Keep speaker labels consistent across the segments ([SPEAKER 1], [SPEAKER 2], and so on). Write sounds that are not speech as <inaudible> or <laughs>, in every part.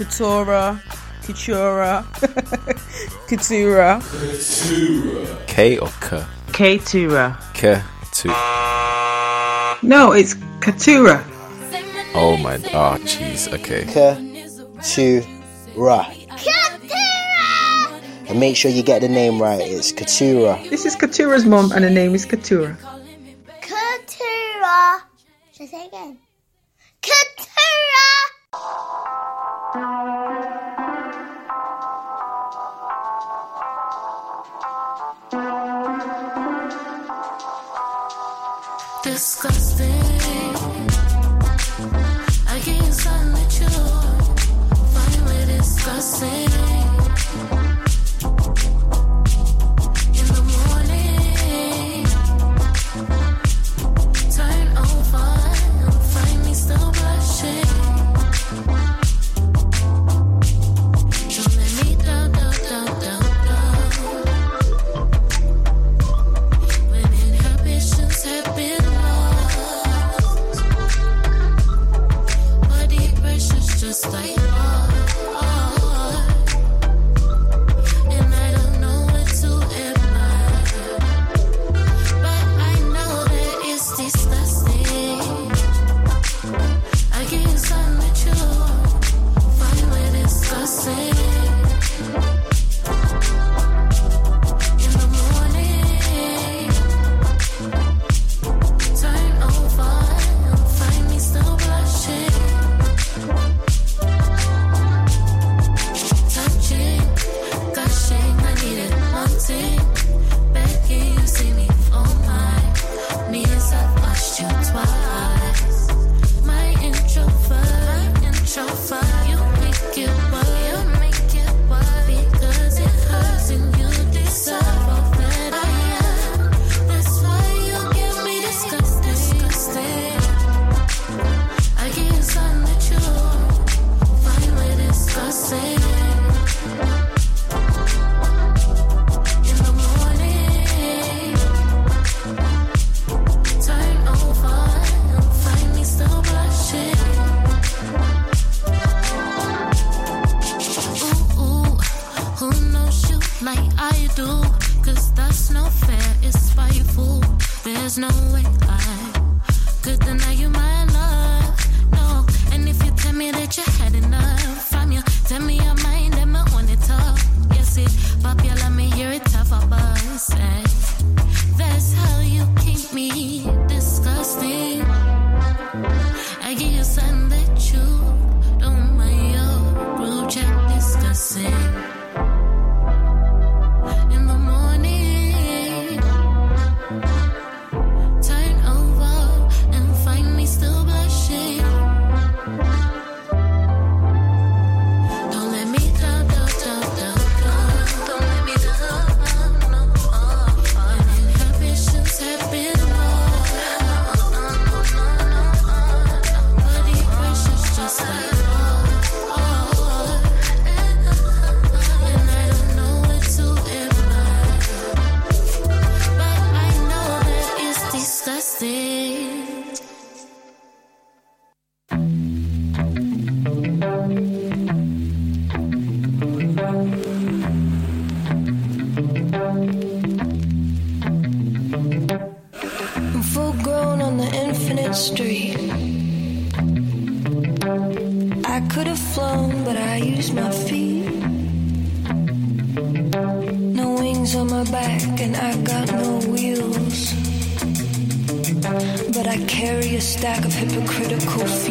[SPEAKER 1] Katura, Katura, Katura. Katura.
[SPEAKER 2] K or K?
[SPEAKER 1] Katura.
[SPEAKER 2] K.
[SPEAKER 1] No, it's Katura.
[SPEAKER 2] Oh my, oh jeez, okay.
[SPEAKER 3] Katura. Katura! And make sure you get the name right, it's Katura.
[SPEAKER 1] This is Katura's mom, and her name is Katura.
[SPEAKER 4] Katura. Just again. Katura!
[SPEAKER 5] disgusting.
[SPEAKER 6] Lack of hypocritical
[SPEAKER 7] fear.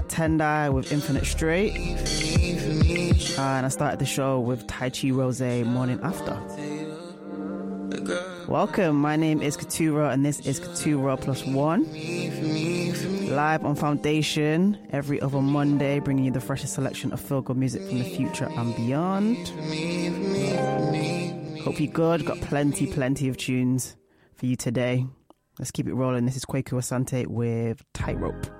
[SPEAKER 7] at Tendai with Infinite Straight. Uh, and I started the show with Tai Chi Rose Morning After. Welcome, my name is Katura, and this is Katura Plus One. Live on Foundation every other Monday, bringing you the freshest selection of feel good music from the future and beyond. Hope you're good, got plenty, plenty of tunes for you today. Let's keep it rolling. This is Kwaku Asante with Tightrope.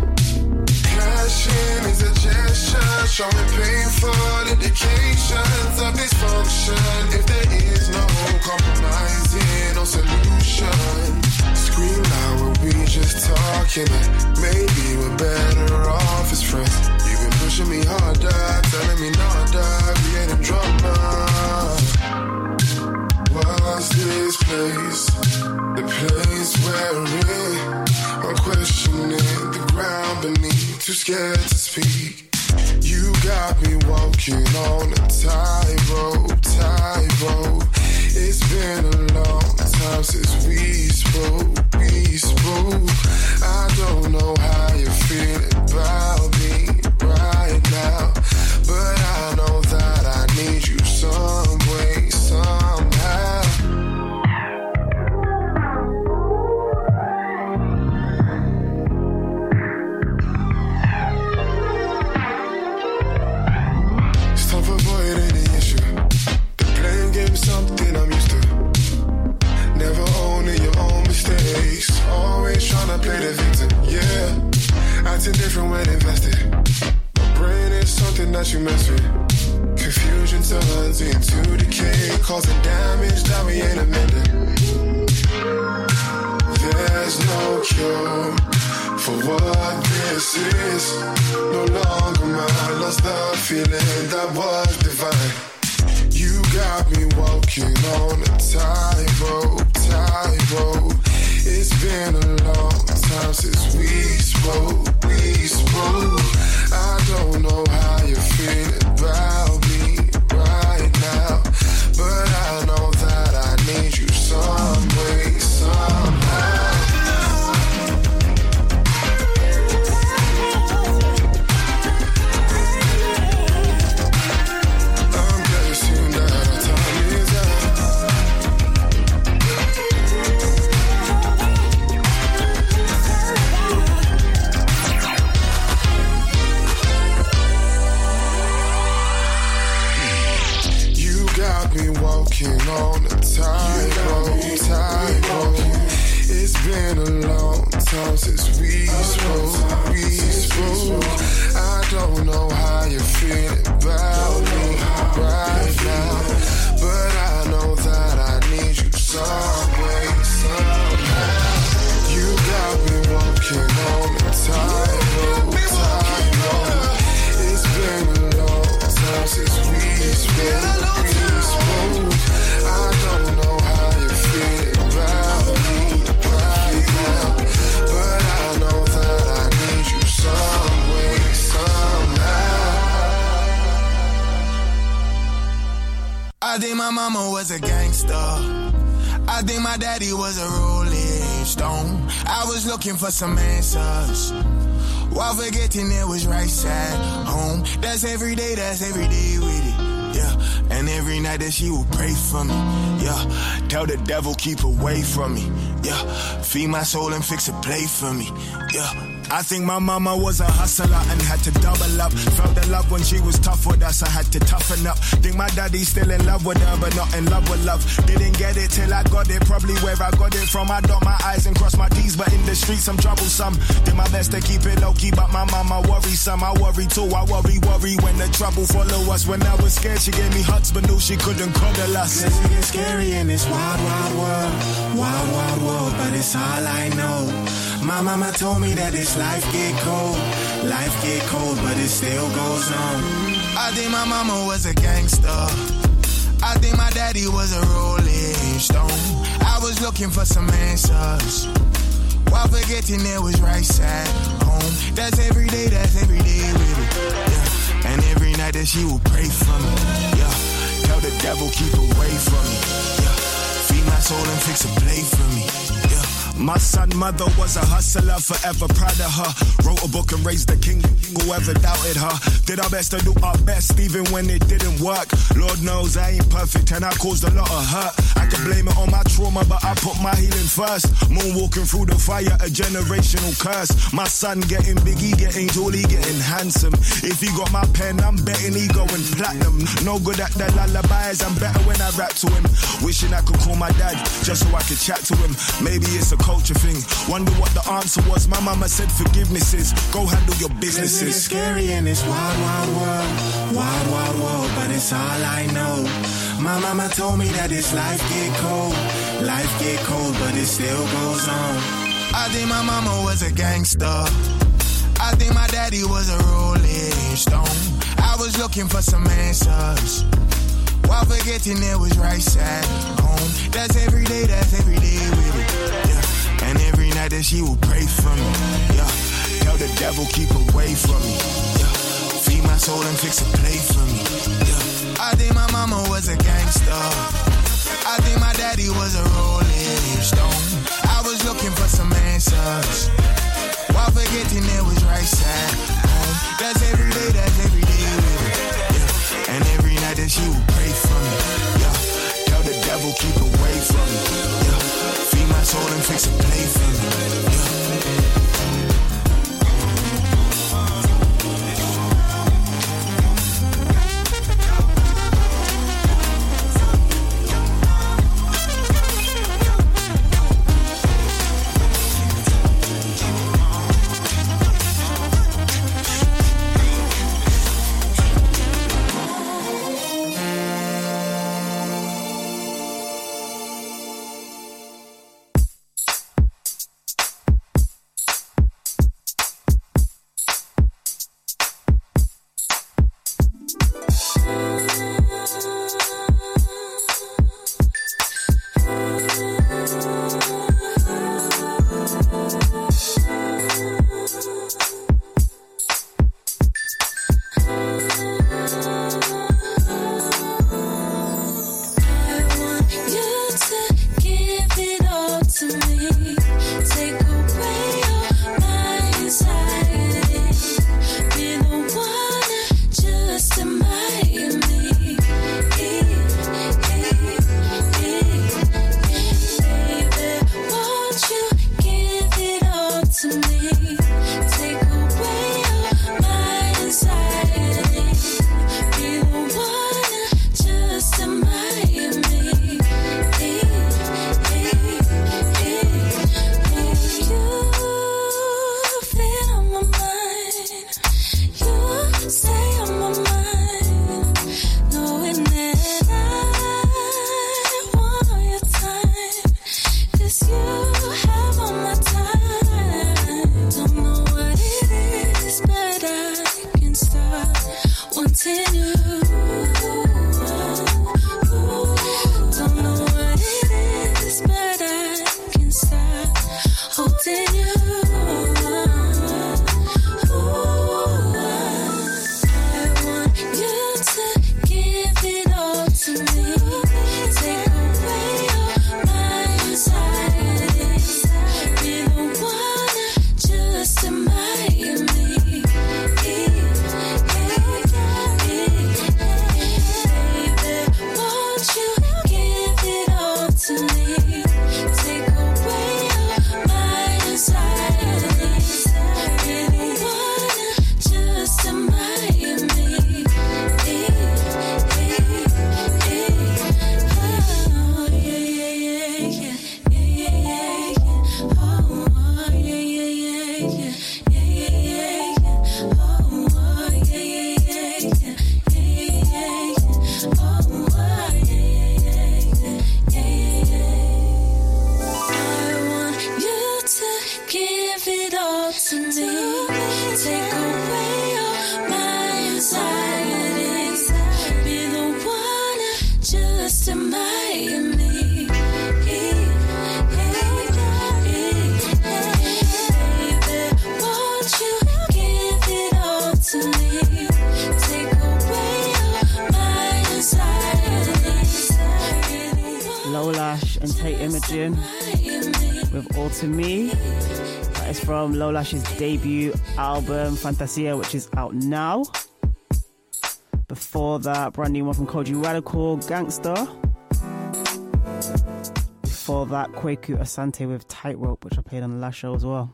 [SPEAKER 8] passion is a gesture, showing painful indications of dysfunction. If there is no compromising, or solution. Scream out, we're we just talking it. Maybe we're better off as friends. You've been pushing me harder, telling me not to creating drama this place, the place where. I'm questioning the ground beneath, too scared to speak. You got me walking on a tightrope, tightrope. It's been a long time since we spoke, we spoke. I don't know how you feel
[SPEAKER 9] she would pray for me. Yeah, tell the devil keep away from me. Yeah, feed my soul and fix a plate for me. Yeah. I think my mama was a hustler and had to double up. Felt the love when she was tough with us, I had to toughen up. Think my daddy's still in love with her, but not in love with love. Didn't get it till I got it, probably where I got it from. I dot my eyes and cross my T's, but in the streets I'm troublesome. Did my best to keep it low key, but my mama worrisome. I worry too, I worry, worry when the trouble follow us. When I was scared, she gave me hugs, but knew she couldn't cuddle us. Yes, it is scary in this wild, wild world. Wild, wild world, but it's all I know. My mama told me that this life get cold. Life get cold, but it still goes on. I think my mama was a gangster. I think my daddy was a rolling stone. I was looking for some answers. While forgetting it was right side home. That's every day, that's every day with it. Yeah. And every night that she would pray for me. Yeah. Tell the devil keep away from me. Yeah. Feed my soul and fix a plate for me. My son, mother was a hustler, forever proud of her. Wrote a book and raised a king. Whoever doubted her, did our best to do our best, even when it didn't work. Lord knows I ain't perfect and I caused a lot of hurt. I can blame it on my trauma, but I put my healing first. Moonwalking through the fire, a generational curse. My son getting big, he getting tall, he getting handsome. If he got my pen, I'm betting he going platinum. No good at the lullabies, I'm better when I rap to him. Wishing I could call my dad just so I could chat to him. Maybe it's a culture thing. Wonder what the answer was. My mama said forgiveness is go handle your businesses. It's scary in this wild, wild world. Wild, wild world, but it's all I know. My mama told me that this life get cold. Life get cold, but it still goes on. I think my mama was a gangster. I think my daddy was a rolling stone. I was looking for some answers. While forgetting it was right side home. That's every day, that's every day, that she would pray for me. Yeah, tell the devil keep away from me. Yeah, feed my soul and fix a plate for me. Yeah, I think my mama was a gangster. I think my daddy was a rolling stone. I was looking for some answers. while forgetting it was right side home? That's every day, that's every day. Yeah. And every night that she would pray for me. Yeah, tell the devil keep away from me. Yeah. Feed my soul and fix a play for me. Yeah.
[SPEAKER 1] From debut album, Fantasia, which is out now. Before that, brand new one from Kojey Radical, Gangster. Before that, Kwaku Asante with Tightrope, which I played on the last show as well.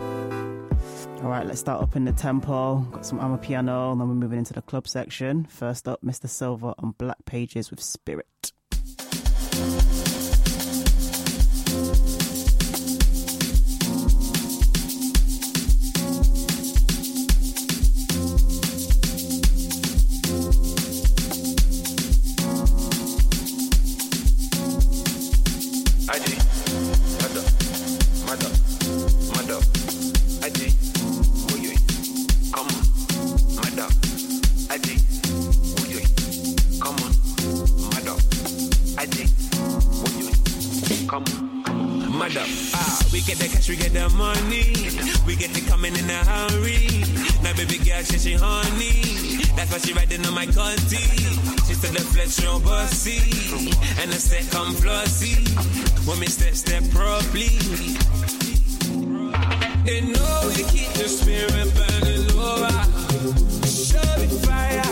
[SPEAKER 1] All right, let's start up in the tempo. Got some amapiano, and then we're moving into the club section. First up, Mr. Silver on Black Pages with Spirit.
[SPEAKER 10] reaction, she honey. That's why she riding on my cunty. She said the flex on bossy. And I said come flossy. me step, step properly. They know we keep the spirit burning over, Show me fire.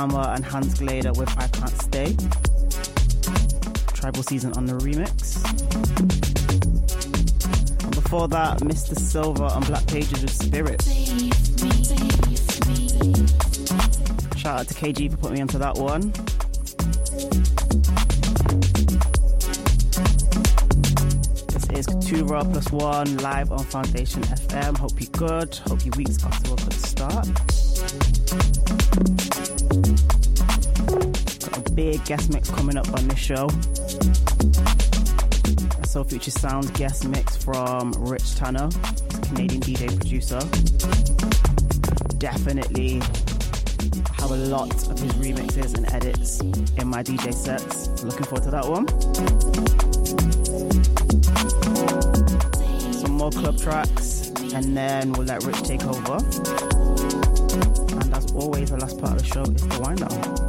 [SPEAKER 10] Amma, uh, and
[SPEAKER 1] Hans Glader with I Can't Stay. Tribal Season on the remix. And before that, Mr. Silver on Black Pages with Spirit. Shout out to KG for putting me onto that one. This is Katura plus one live on Foundation FM. Hope you're good. Hope your week's off to a good start. Guest mix coming up on this show. Soul Future Sounds guest mix from Rich Tanner, Canadian DJ producer. Definitely have a lot of his remixes and edits in my DJ sets. Looking forward to that one. Some more club tracks, and then we'll let Rich take over. And as always, the last part of the show is the wind down.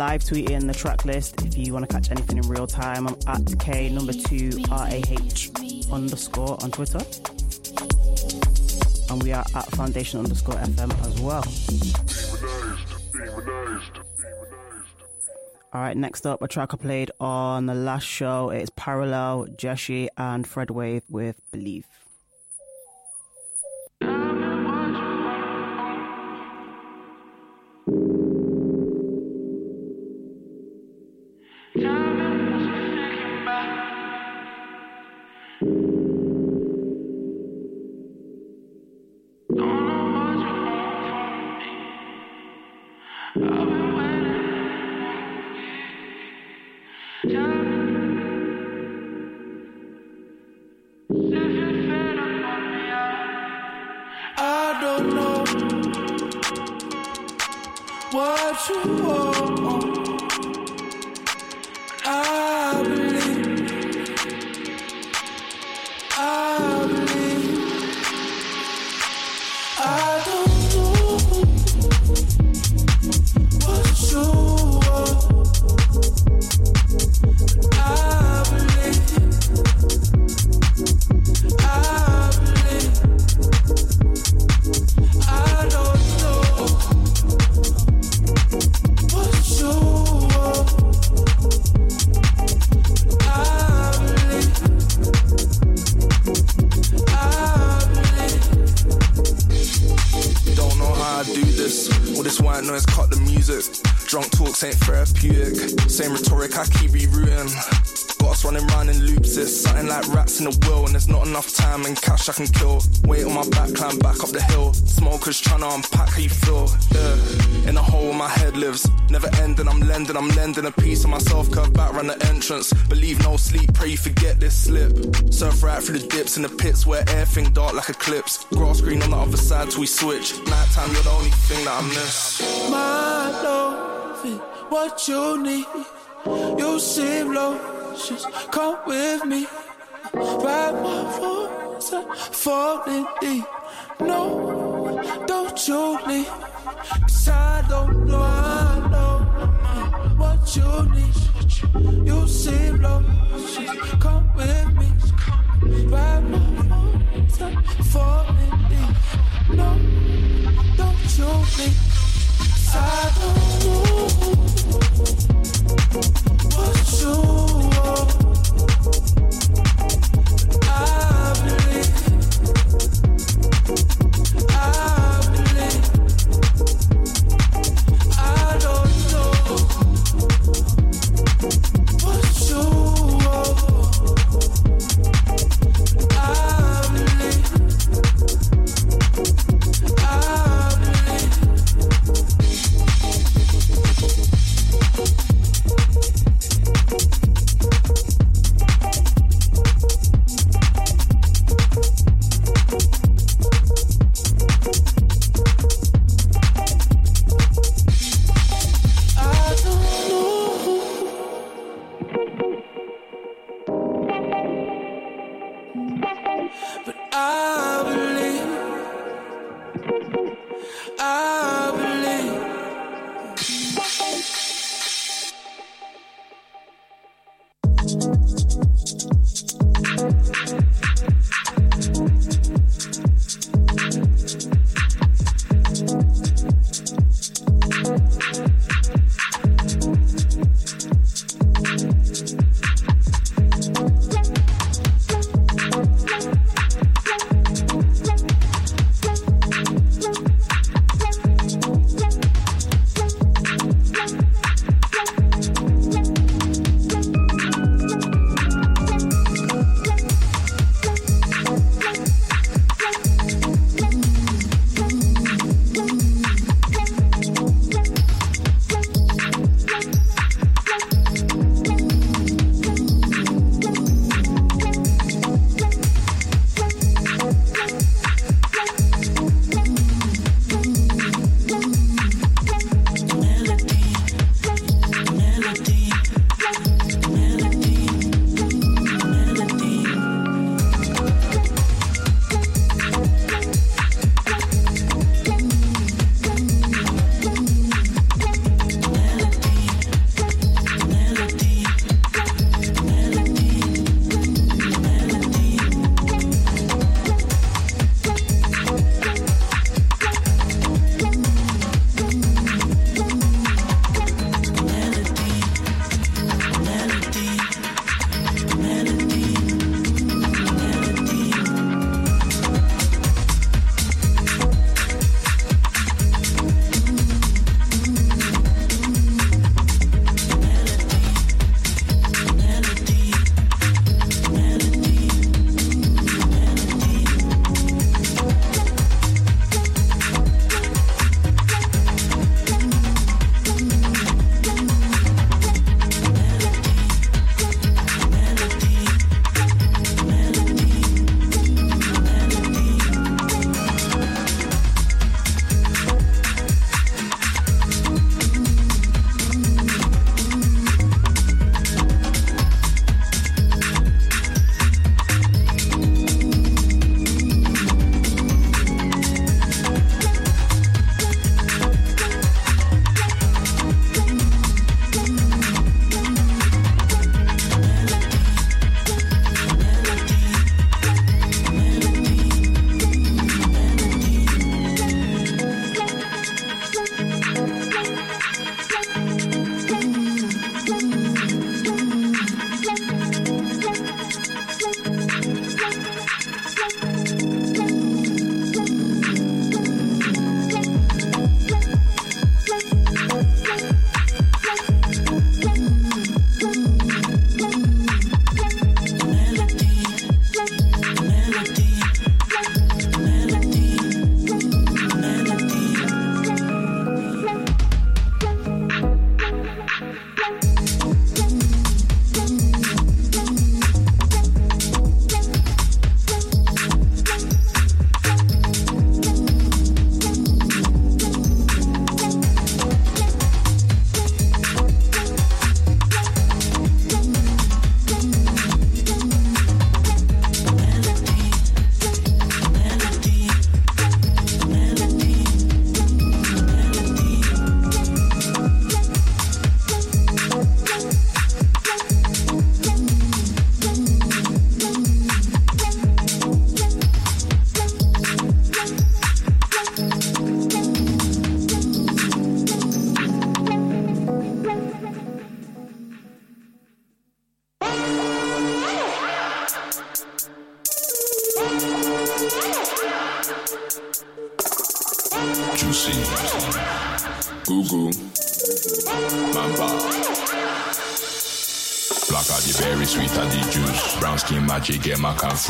[SPEAKER 1] Live tweeting the track list if you want to catch anything in real time. I'm at K number two RAH underscore on Twitter. And we are at foundation underscore FM as well. All right, next up, a track I played on the last show. It's Parallel, Jeshi, and Fred Wave with Believe.
[SPEAKER 11] What you want. I
[SPEAKER 12] can kill. Weight on my back, climb back up the hill. Smokers trying to unpack how you feel. Yeah. In a hole where my head lives. Never ending, I'm lending, I'm lending a piece of myself. Curve back round the entrance. Believe no sleep, pray you forget this slip. Surf right through the dips in the pits where everything dark like eclipse. Grass green on the other side till we switch. Nighttime, you're the only thing that I miss.
[SPEAKER 11] My love is what you need. You seem low, just come with me. Ride my falling deep. No, don't you leave. Cause I don't know, I know what you need. You seem low, just come with me. Voice, I'm falling deep. No, don't you leave. I don't know what you want.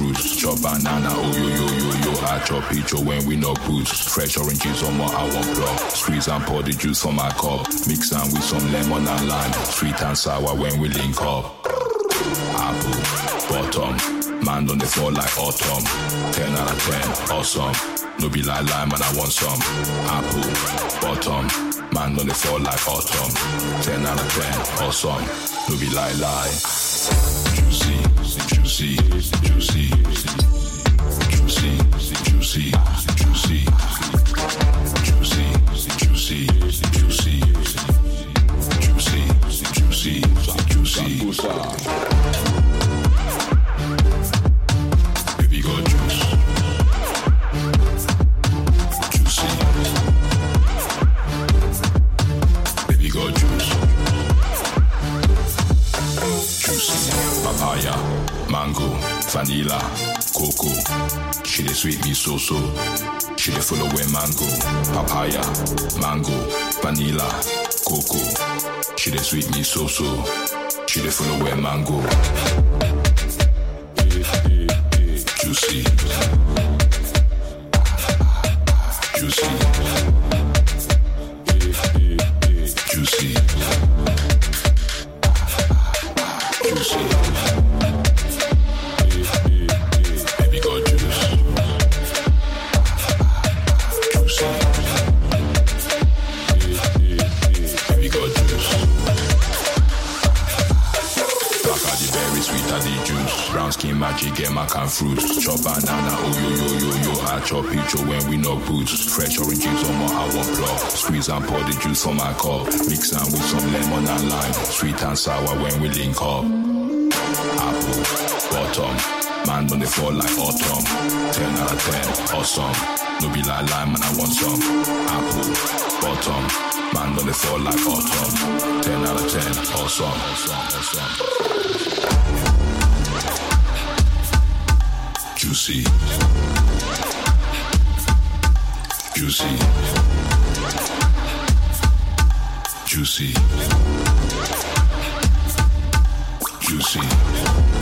[SPEAKER 13] Chop banana, oh yo yo yo yo. I chop picture when we no boost. Fresh oranges on my I want plug. Squeeze and pour the juice on my cup. Mix am with some lemon and lime. Sweet and sour when we link up. Apple, bottom. Man on the floor like autumn. 10 out of 10, awesome. No be like lime, man, I want some. Apple, bottom. Man on the floor like autumn. 10 out of 10, awesome. No be like lie. Juicy. juicy, juicy, juicy, juicy, juicy, juicy, juicy, juicy, juicy, juicy, juicy. vanilla, cocoa. She dey sweet me so so. She dey follow mango, papaya, mango, vanilla, cocoa. She dey sweet me so so. She dey follow mango. Juicy. Boots. Fresh orange juice on my want plug. Squeeze and pour the juice for my cup. Mix and with some lemon and lime. Sweet and sour when we link up. Apple, bottom. Man on the floor like autumn. 10 out of 10, awesome. No be like lime and I want some. Apple, bottom. Man on the floor like autumn. 10 out of 10, awesome. awesome, awesome. Juicy. Juicy. Juicy. Juicy.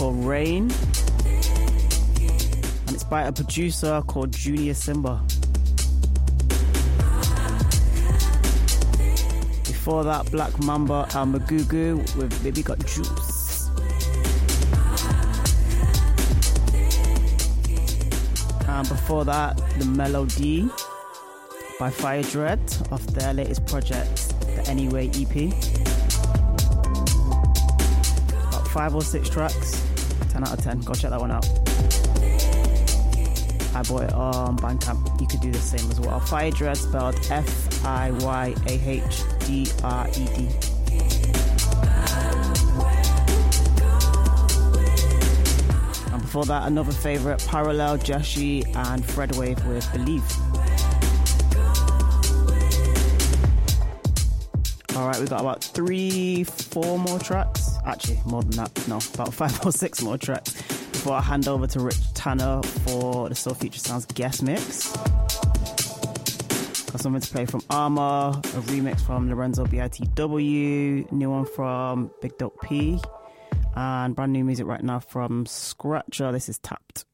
[SPEAKER 1] Called Rain. And it's by a producer called Junior Simba. Before that, Black Mamba and Magugu with Baby Got Juice. And before that, The Melody by Fiyah Dred off their latest project, the Anyway EP. About five or six tracks, 10 out of 10. Go check that one out. I bought um, it on Bandcamp. You could do the same as well. Fiyah Dred spelled F I Y A H D R E D. And before that, another favourite Parallel, Jeshi, and Fred Wave with Believe. All right, we've got about three, four more tracks. Actually, more than that. No, about five or six more tracks before I hand over to Rich Tanner for the Soul Future Sounds guest mix. Got something to play from Armor, a remix from Lorenzo BITW, new one from Big Dope P, and brand new music right now from Scratcher. This is Tapped.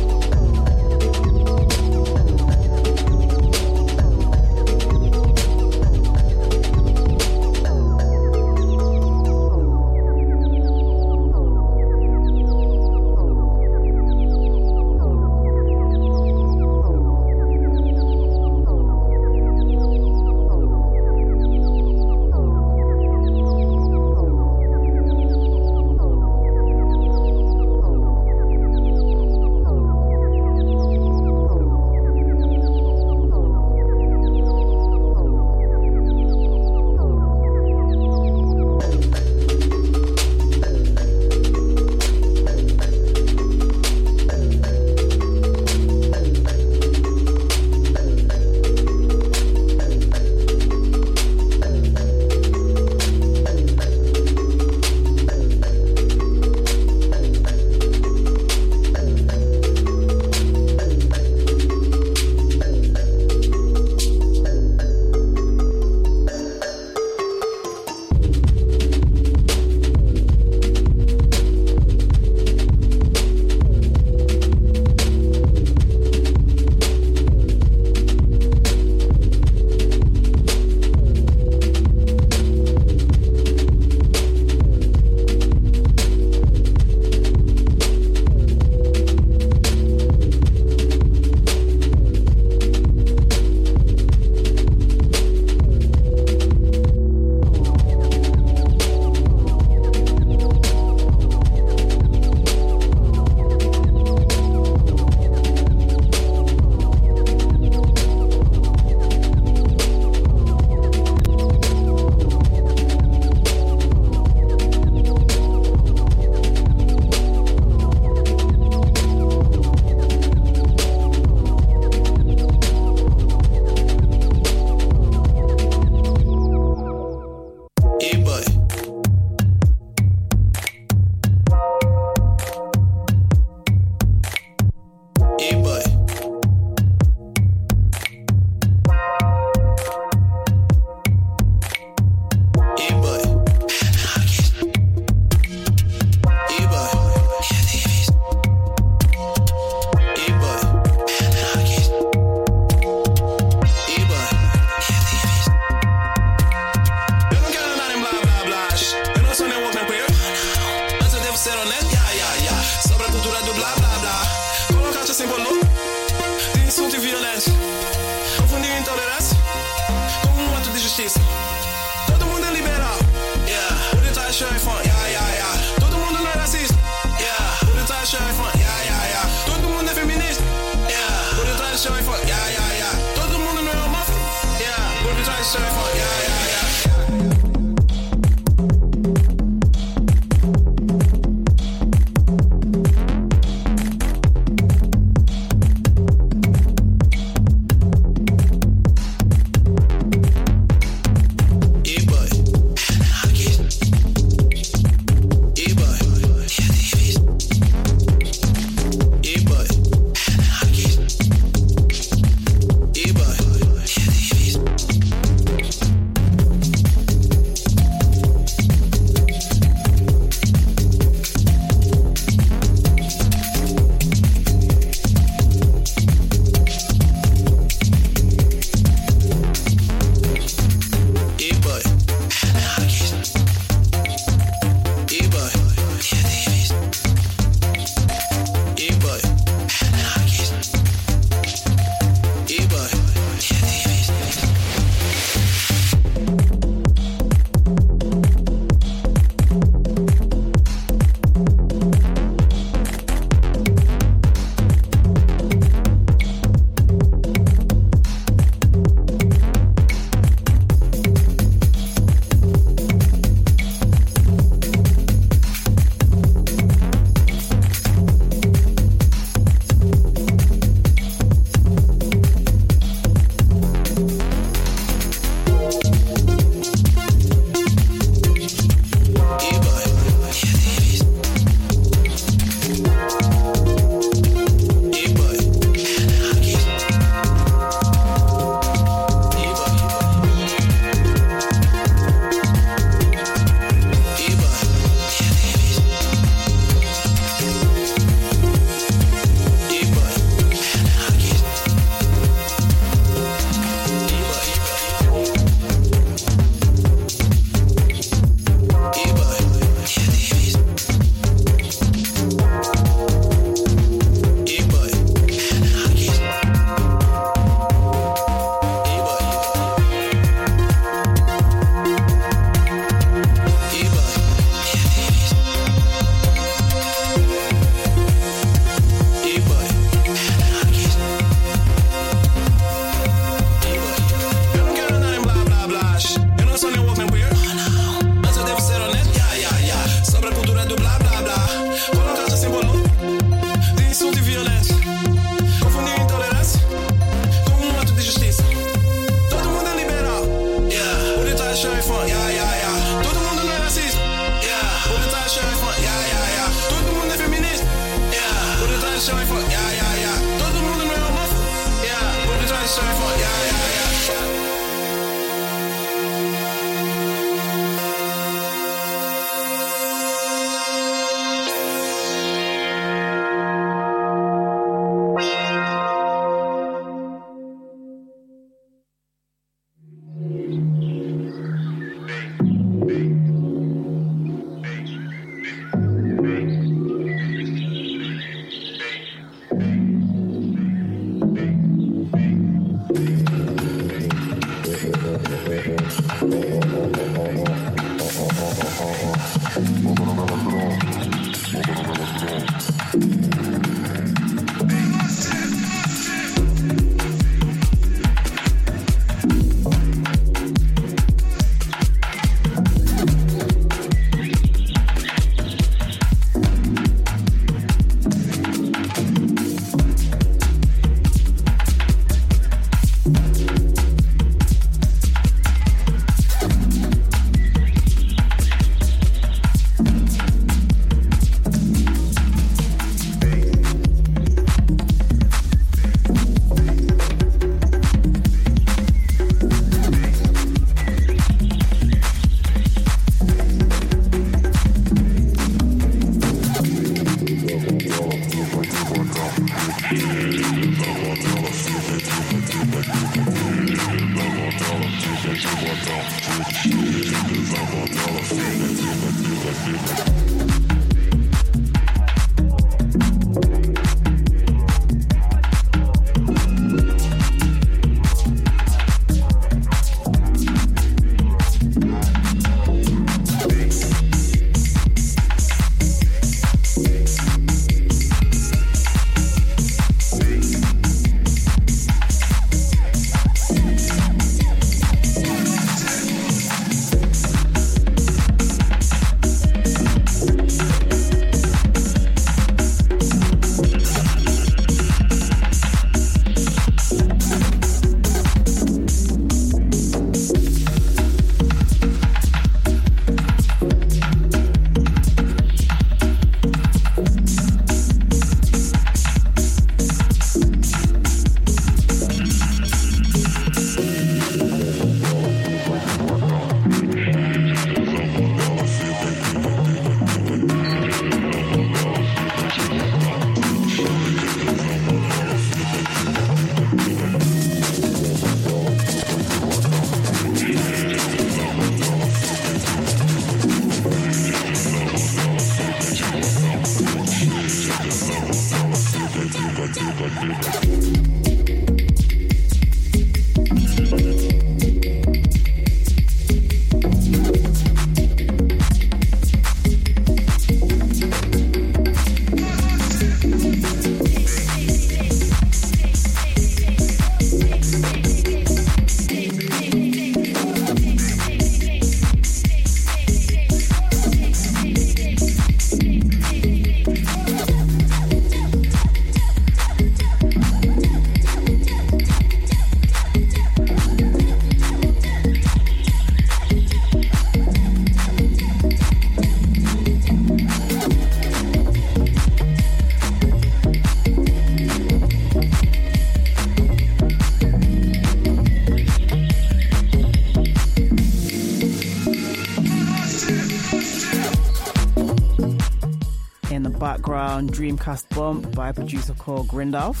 [SPEAKER 1] Background, Dreamcast Bump by a producer called Grindalf.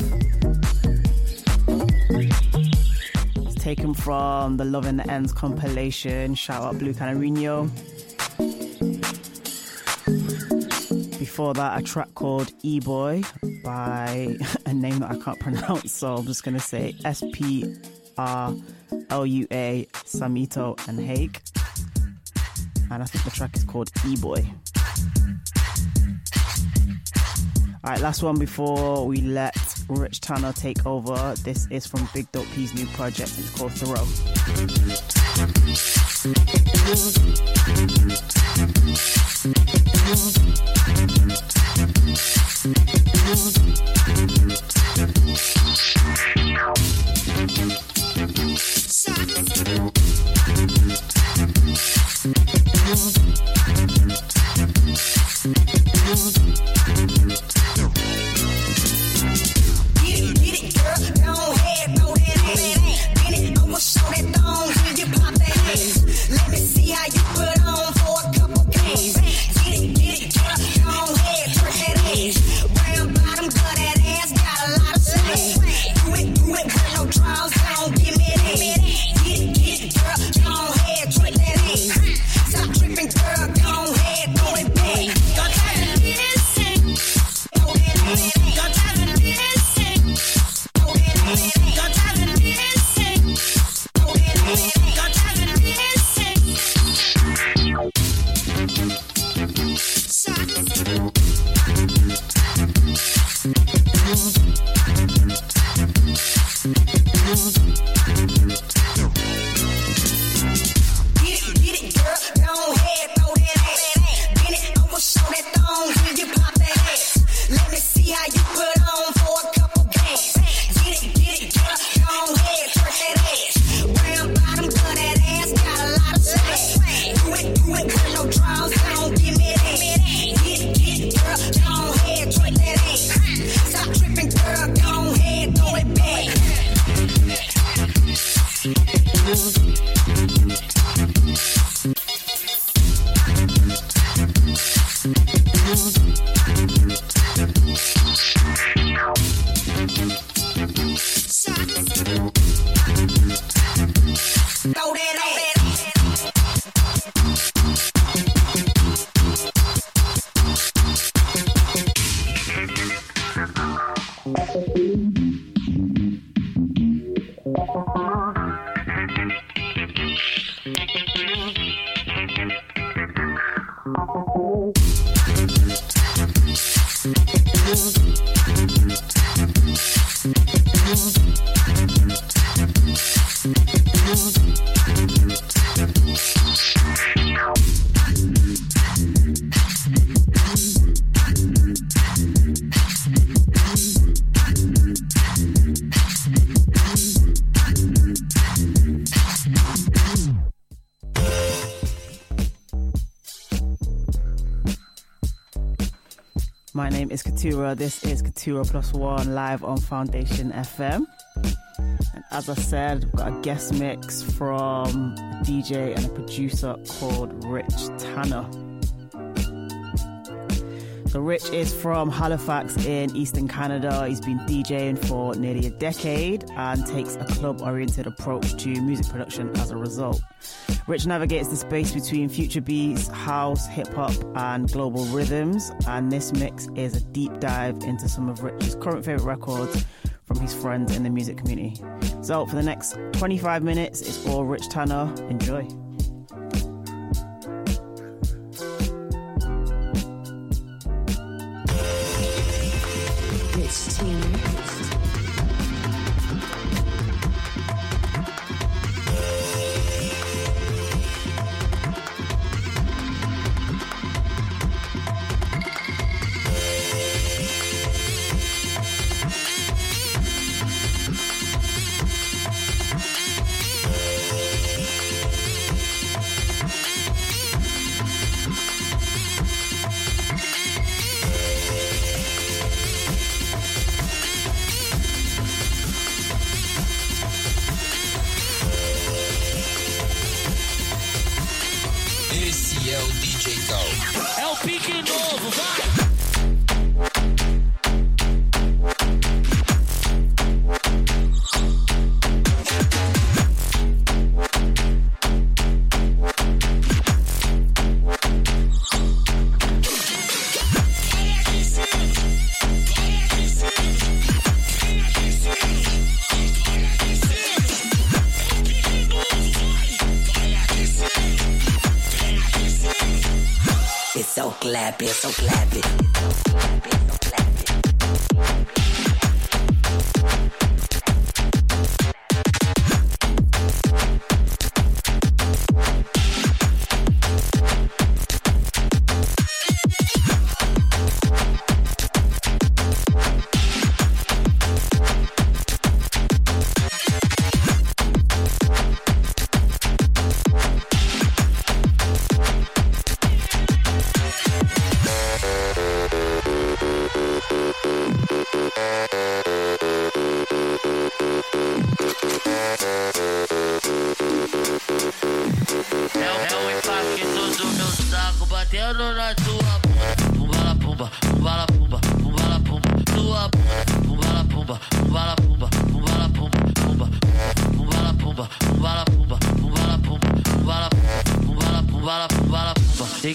[SPEAKER 1] It's taken from the Love in the Ends compilation. Shout out Blue Canarino. Before that, a track called E Boy by <laughs> a name that I can't <laughs> pronounce, so I'm just gonna say S P R L U A Samito and Hake. And I think the track is called E Boy. All right, last one before we let Rich Tanner take over. This is from Big Dope P's new project. It's called Thoreau. Katura. This is Katura Plus One live on Foundation FM. And as I said, we've got a guest mix from a DJ and a producer called Rich Tanner. So, Rich is from Halifax in Eastern Canada. He's been DJing for nearly a decade and takes a club oriented approach to music production as a result. Rich navigates the space between future beats, house, hip hop, and global rhythms. And this mix is a deep dive into some of Rich's current favorite records from his friends in the music community. So, for the next 25 minutes, it's all Rich Tanner. Enjoy.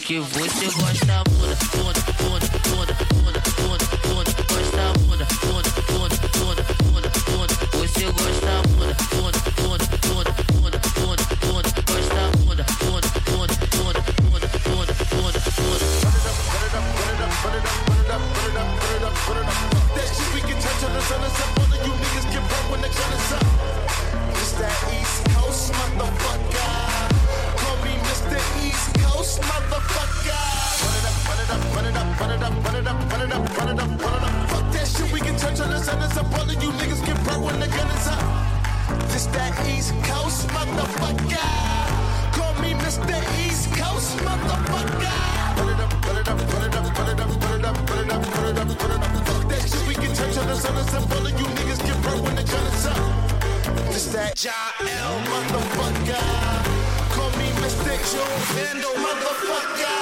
[SPEAKER 14] Que você gosta
[SPEAKER 15] H-I-L, motherfucker. Call me Mystic Joe Vandal, motherfucker.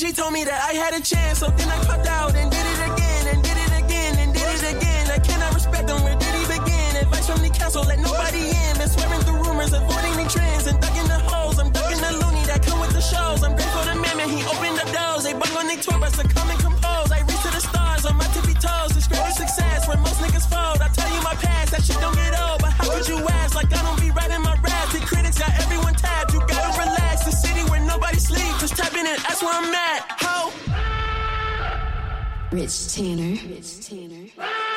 [SPEAKER 16] OG told me that I had a chance, so then I clocked out and did it again, and did it again, and did it again. I cannot respect them. Where did he begin? Advice from the council, let nobody in. Been swearing through rumors, avoiding the trends, and ducking the holes. I'm ducking the loony that come with the shows. I'm grateful to man, he opened up doors. They bung on their tour bus to come and compose. I reach to the stars on my tippy toes. Describe success when most niggas fold. I tell you my past, that shit don't get old, but how could you ask? where I'm at, ho.
[SPEAKER 17] Rich Tanner. Rich Tanner.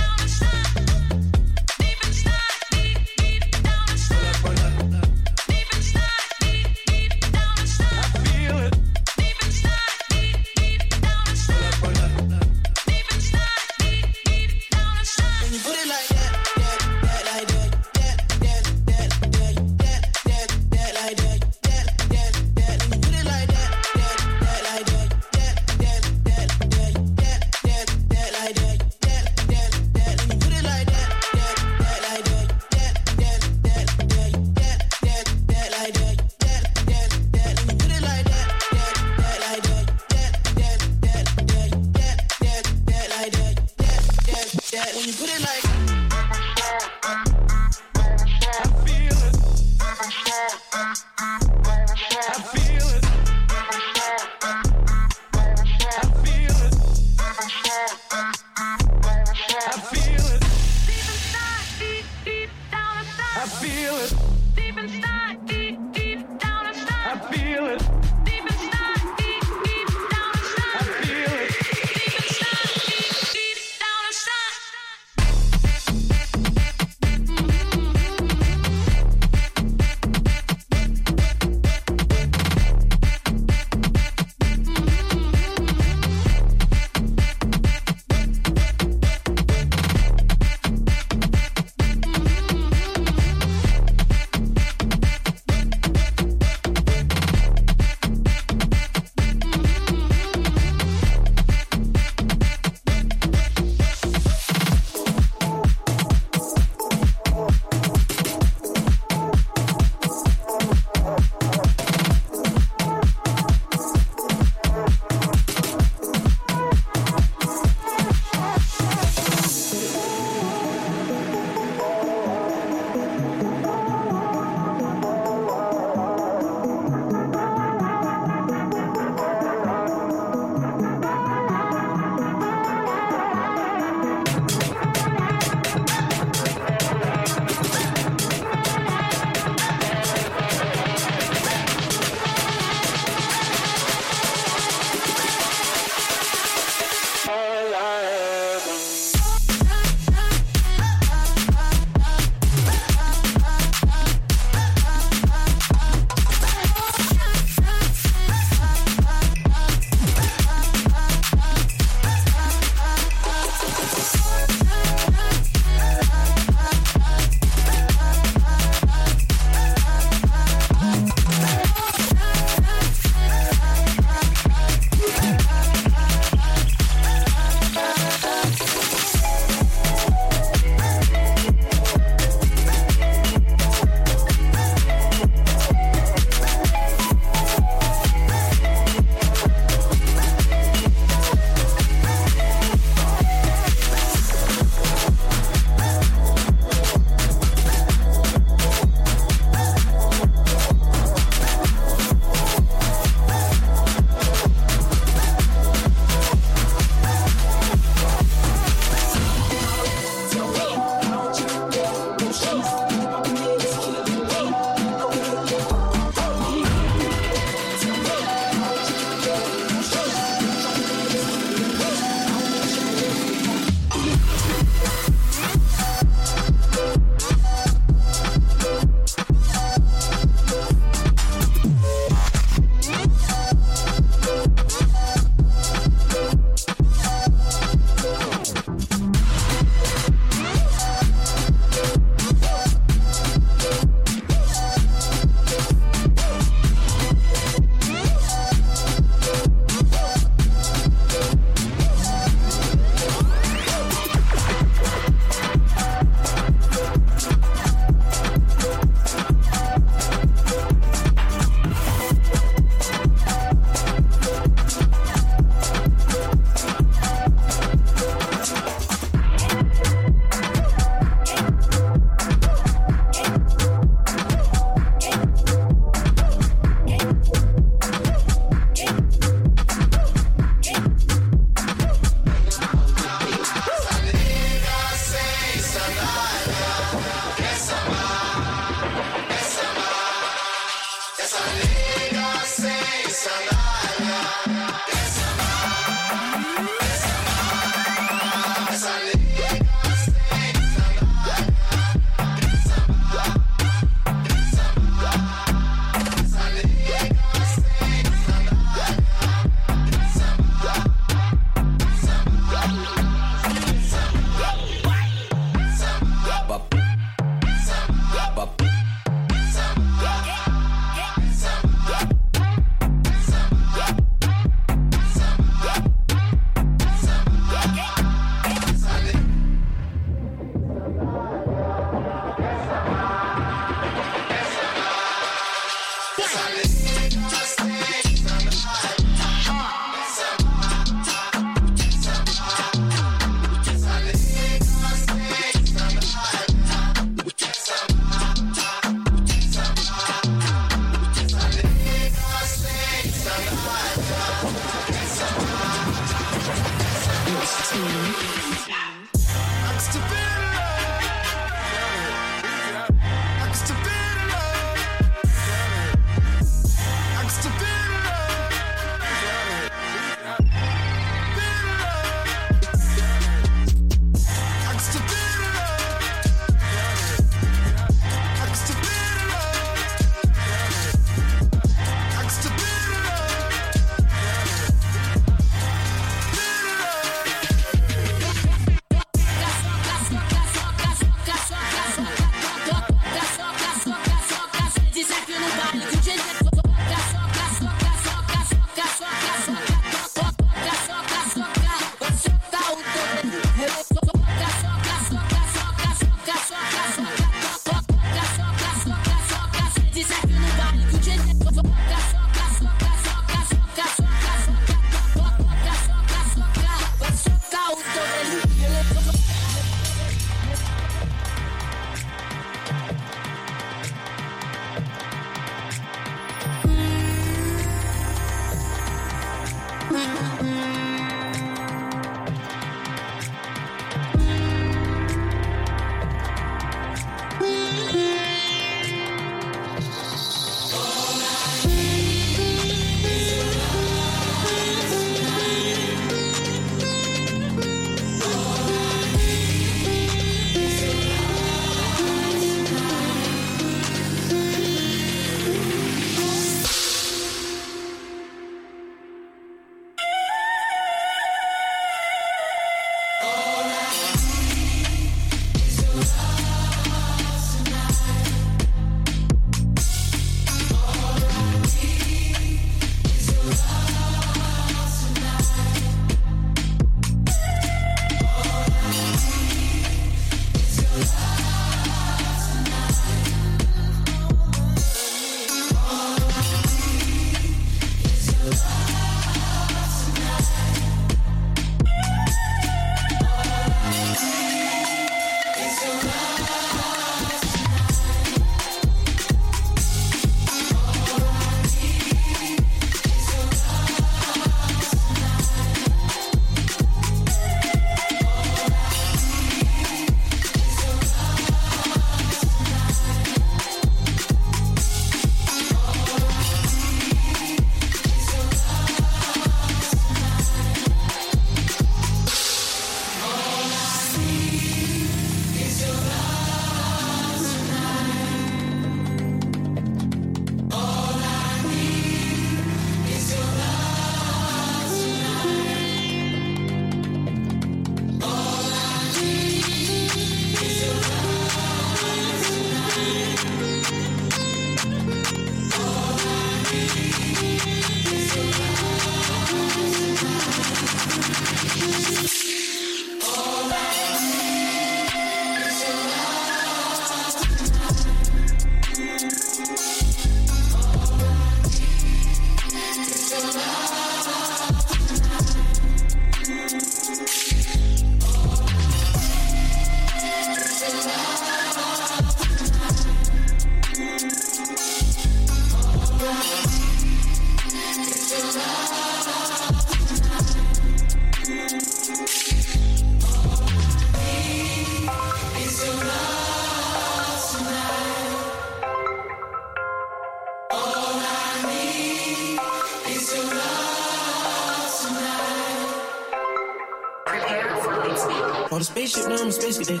[SPEAKER 16] On the spaceship, now I'm a space cadet.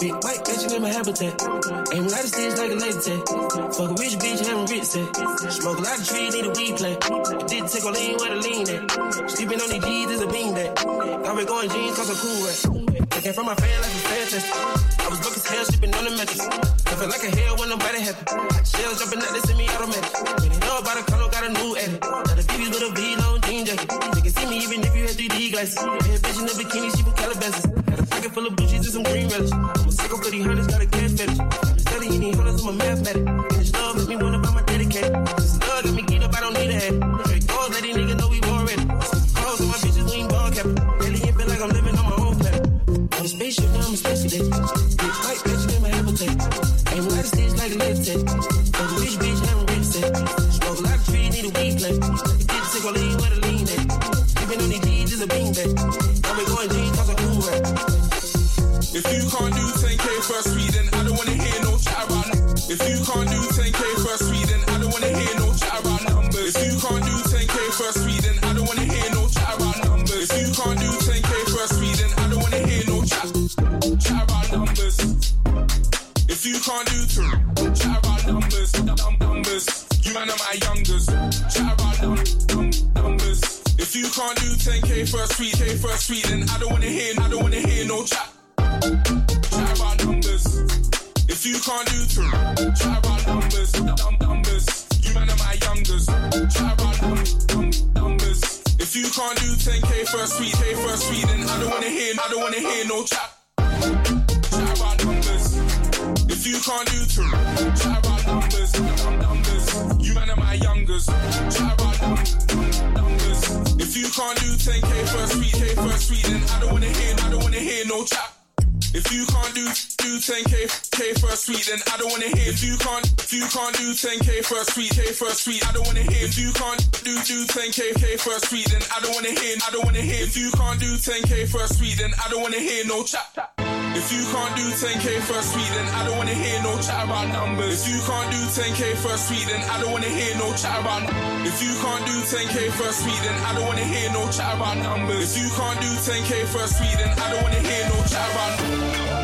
[SPEAKER 16] Big white bitch in my habitat. Aim a lot of stage like a laser tag. Fuck a rich bitch, having rich set. Smoke a lot of trees, need a weed plant. Did take a lean where the lean at. Sleeping on these G's is a bean back. I've been going jeans cause I'm cool rap. I came from my fan like a fantastic. I was broke as hell, sleeping on the mattress. I feel like a hell when nobody happy. Shells jumping out, they send me automatic. When they know about a color, got a new edit. Now the BB's with a V long jean jacket. They can see me even if you had 3D glasses. Bad bitch in the bikini, she from Calabasas. Pocket full of Gucci's and some green relish. I'm a psycho for these hunters, got a cash fetish. I'm studying these hunters, I'm a mathematic. And this love makes me wanna buy my dedicated.
[SPEAKER 18] 10k first week, k first week, then I don't wanna hear, I don't wanna hear no chat. First then I don't wanna hear. If you can't if you can't do 10k first week, k first week, I don't wanna hear. If you can't do do 10k k first week, then I don't wanna hear. I don't wanna hear. If you can't do 10k first week, then I don't wanna hear no chat. If you can't do 10k first week, then I don't wanna hear no chat about numbers. If you can't do 10k first week, then I don't wanna hear no chat about. If you can't do 10k first week, then I don't wanna hear no chat about numbers. If you can't do 10k first week, then I don't wanna hear no chat about.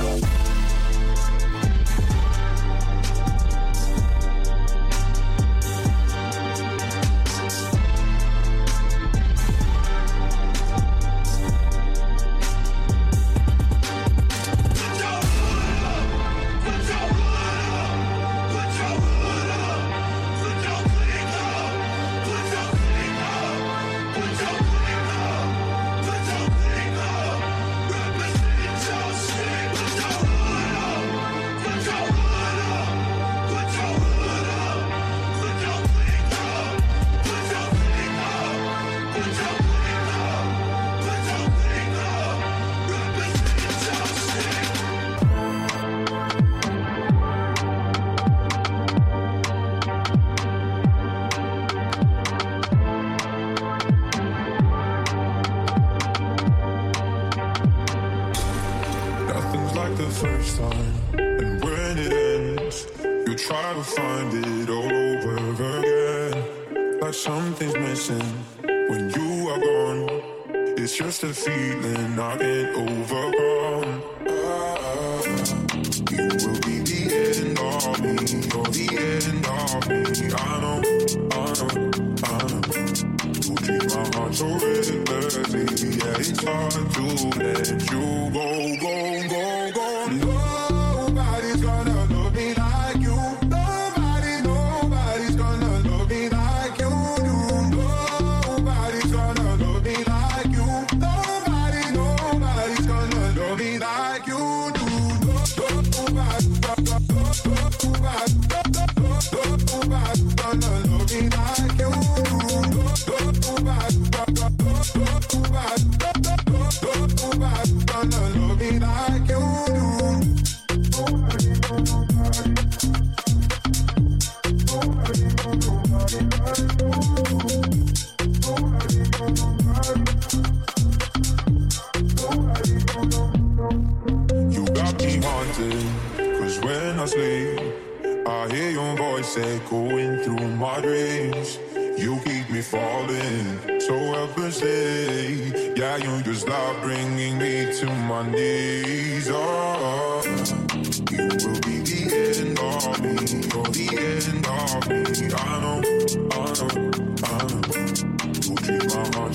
[SPEAKER 19] Yeah.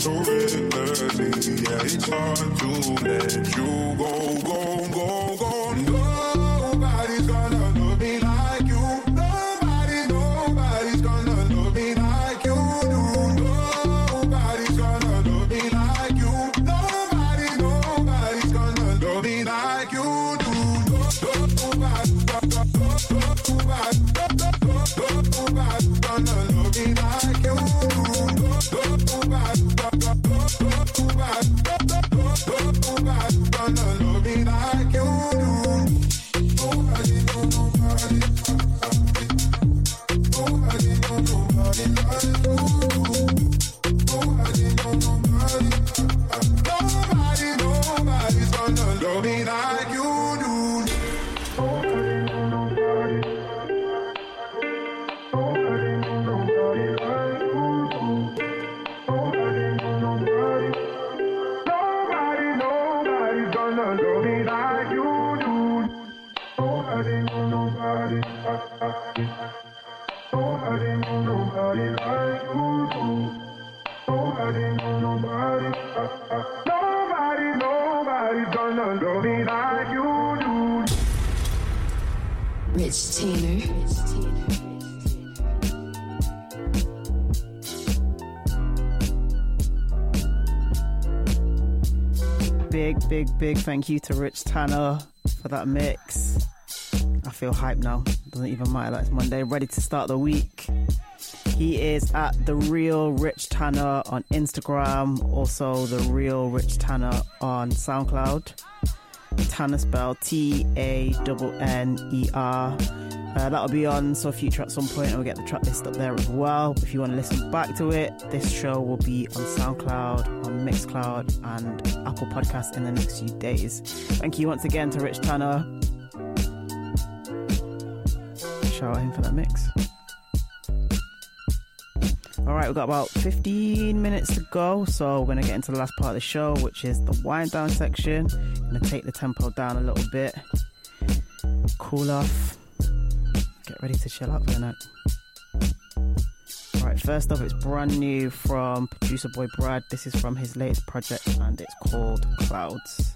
[SPEAKER 19] so recklessly. Yeah, it's hard to let you go, go.
[SPEAKER 1] Big, big, thank you to Rich Taner for that mix. I feel hype now. Doesn't even matter that it's Monday. Ready to start the week. He is at the real Rich Taner on Instagram, also the real Rich Taner on SoundCloud. Taner spelled T A N E R. Uh, that'll be on So Future at some point, and we'll get the track list up there as well. If you want to listen back to it, this show will be on SoundCloud, on Mixcloud, and Apple Podcasts in the next few days. Thank you once again to Rich Taner. Shout out him for that mix. All right, we've got about 15 minutes to go, so we're going to get into the last part of the show, which is the wind down section. I'm going to take the tempo down a little bit, cool off, get ready to chill out for the night. All right, first up, it's brand new from producer boy Brad. This is from his latest project, and it's called Clouds.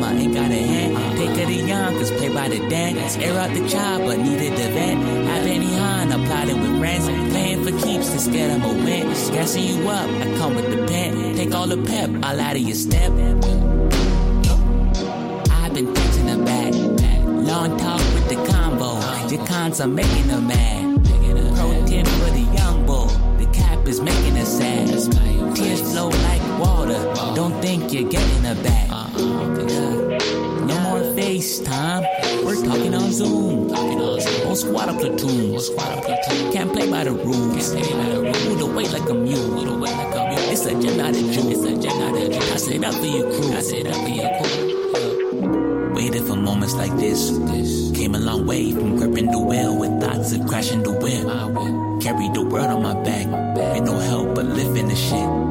[SPEAKER 20] mama ain't got a hand. pick of the young, cause pay by the dad. Air out the child, but needed the vet. Have any Han, I'm plotting with rents. Playing for keeps to scare them away. Gassing you up, I come with the pen. Take all the pep, all out of your step. I've been touching the back. Long talk with the combo. Your cons are making them mad. Pro tip for the young bull. The cap is making us sad. Tears flow like water. Don't think you're getting her back. Uh, no more FaceTime. We're talking on Zoom. Talking on squad of platoon. Can't play by the rules. Move weight like a mule. It's a a Jew. It's a a Jew. I said up for your crew. I said up for your crew. Waited for moments like this. Came a long way from gripping the wheel with thoughts of crashing the whip. Carried the world on my back. With no help but lifting the shit.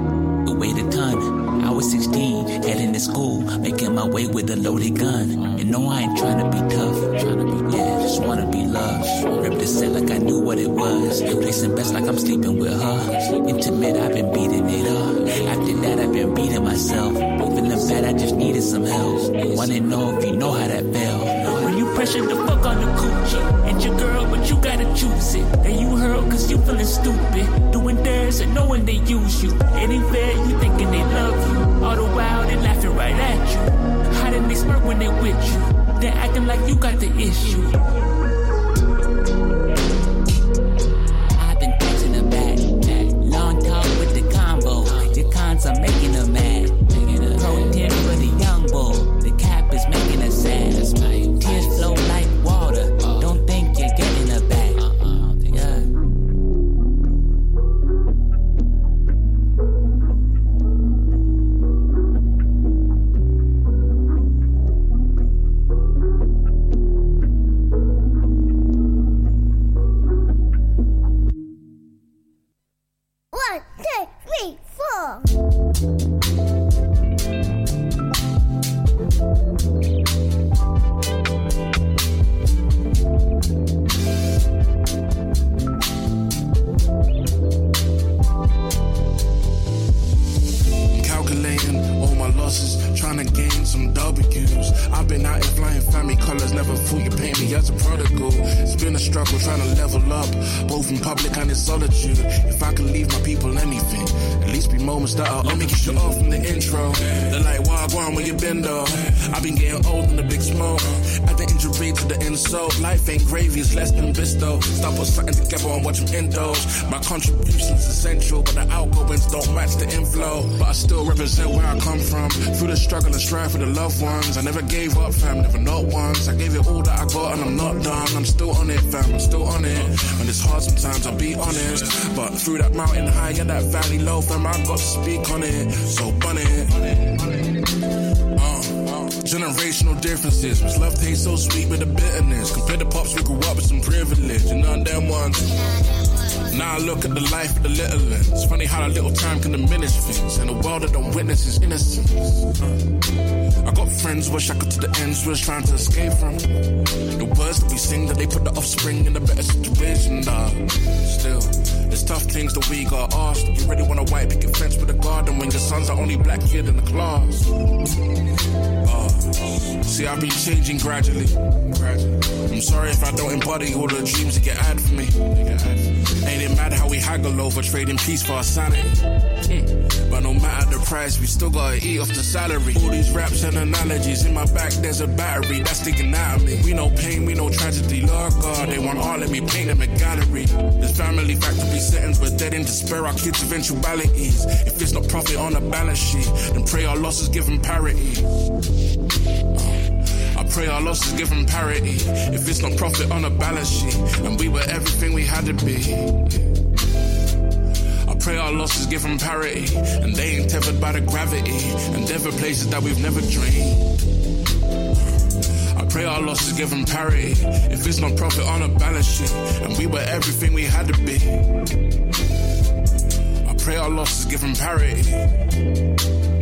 [SPEAKER 20] Weight a ton. I was 16, heading to school, making my way with a loaded gun. And no, I ain't trying to be tough. Trying to be, yeah, just wanna be loved. Ripped the set like I knew what it was. Placing best like I'm sleeping with her. Intimate, I've been beating it up. After that, I've been beating myself. Feeling bad, I just needed some help. Wanna know if you know how that felt. Pressure the fuck on the coochie. And your girl, but you gotta choose it. And you hurt cause you feeling stupid. Doing theirs and knowing they use you. It ain't fair, you thinking they love you. All the while they laughing right at you. Hiding they smirk when they with you. They acting like you got the issue.
[SPEAKER 12] But through that mountain high and that valley low, fam, I got to speak on it. So bun it. Uh, generational differences. Which love tastes so sweet with the bitterness. Compared to pops, we grew up with some privilege. And none them ones. Now I look at the life of the little It's funny how a little time can diminish things. And the world that don't witness is innocence. Uh, I got friends, wish I could to the ends, was trying to escape from. The words that we sing, that they put the offspring in a better situation. Nah, still, it's tough things that we got asked. You really want a white picket fence with a garden when your son's the only black kid in the class. Uh, see, I've been changing gradually. I'm sorry if I don't embody all the dreams that get had for me. Ain't it mad how we haggle over trading peace for our sanity? But no matter the price, we still gotta eat off the salary. All these raps and analogies in my back, there's a battery that's sticking out of me. We know pain, we know tragedy. Lord God, they want all of me paint them a gallery. This family factory settings, we're dead in despair. Our kids' eventualities. If it's not profit on the balance sheet, then pray our losses give them parity. I pray our losses give them parity. If it's not profit on a balance sheet, and we were everything we had to be. I pray our losses give them parity, and they ain't tethered by the gravity, and never places that we've never dreamed. I pray our losses give them parity. If it's not profit on a balance sheet, and we were everything we had to be. I pray our losses give them parity.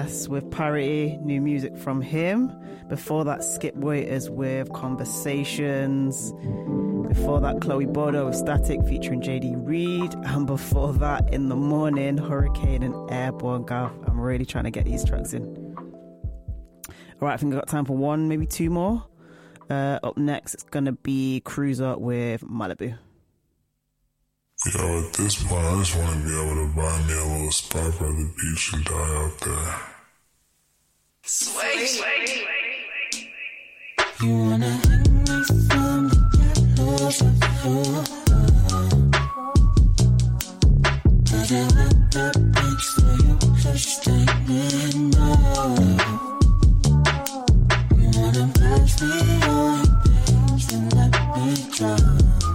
[SPEAKER 1] AKS with Parity, new music from him. Before that, Skip Waiters with Conversations. Before that, Chloe Bodo with Static featuring JD Reed. And before that, In the Morning, Hurricane and Airborne Gav. I'm really trying to get these tracks in. All right, I think I've got time for one, maybe two more. Uh, up next, it's going to be Cruiser with Malibu.
[SPEAKER 21] Yo, at this point, I just want to be able to buy me a little spot by the beach and die out there.
[SPEAKER 22] Sway.
[SPEAKER 23] You wanna hang me from the gallows of love. Cause I want that bitch for you, just take me now. You wanna pass me on things and let me drown.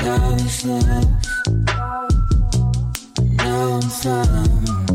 [SPEAKER 23] See, I was lost, now I'm found.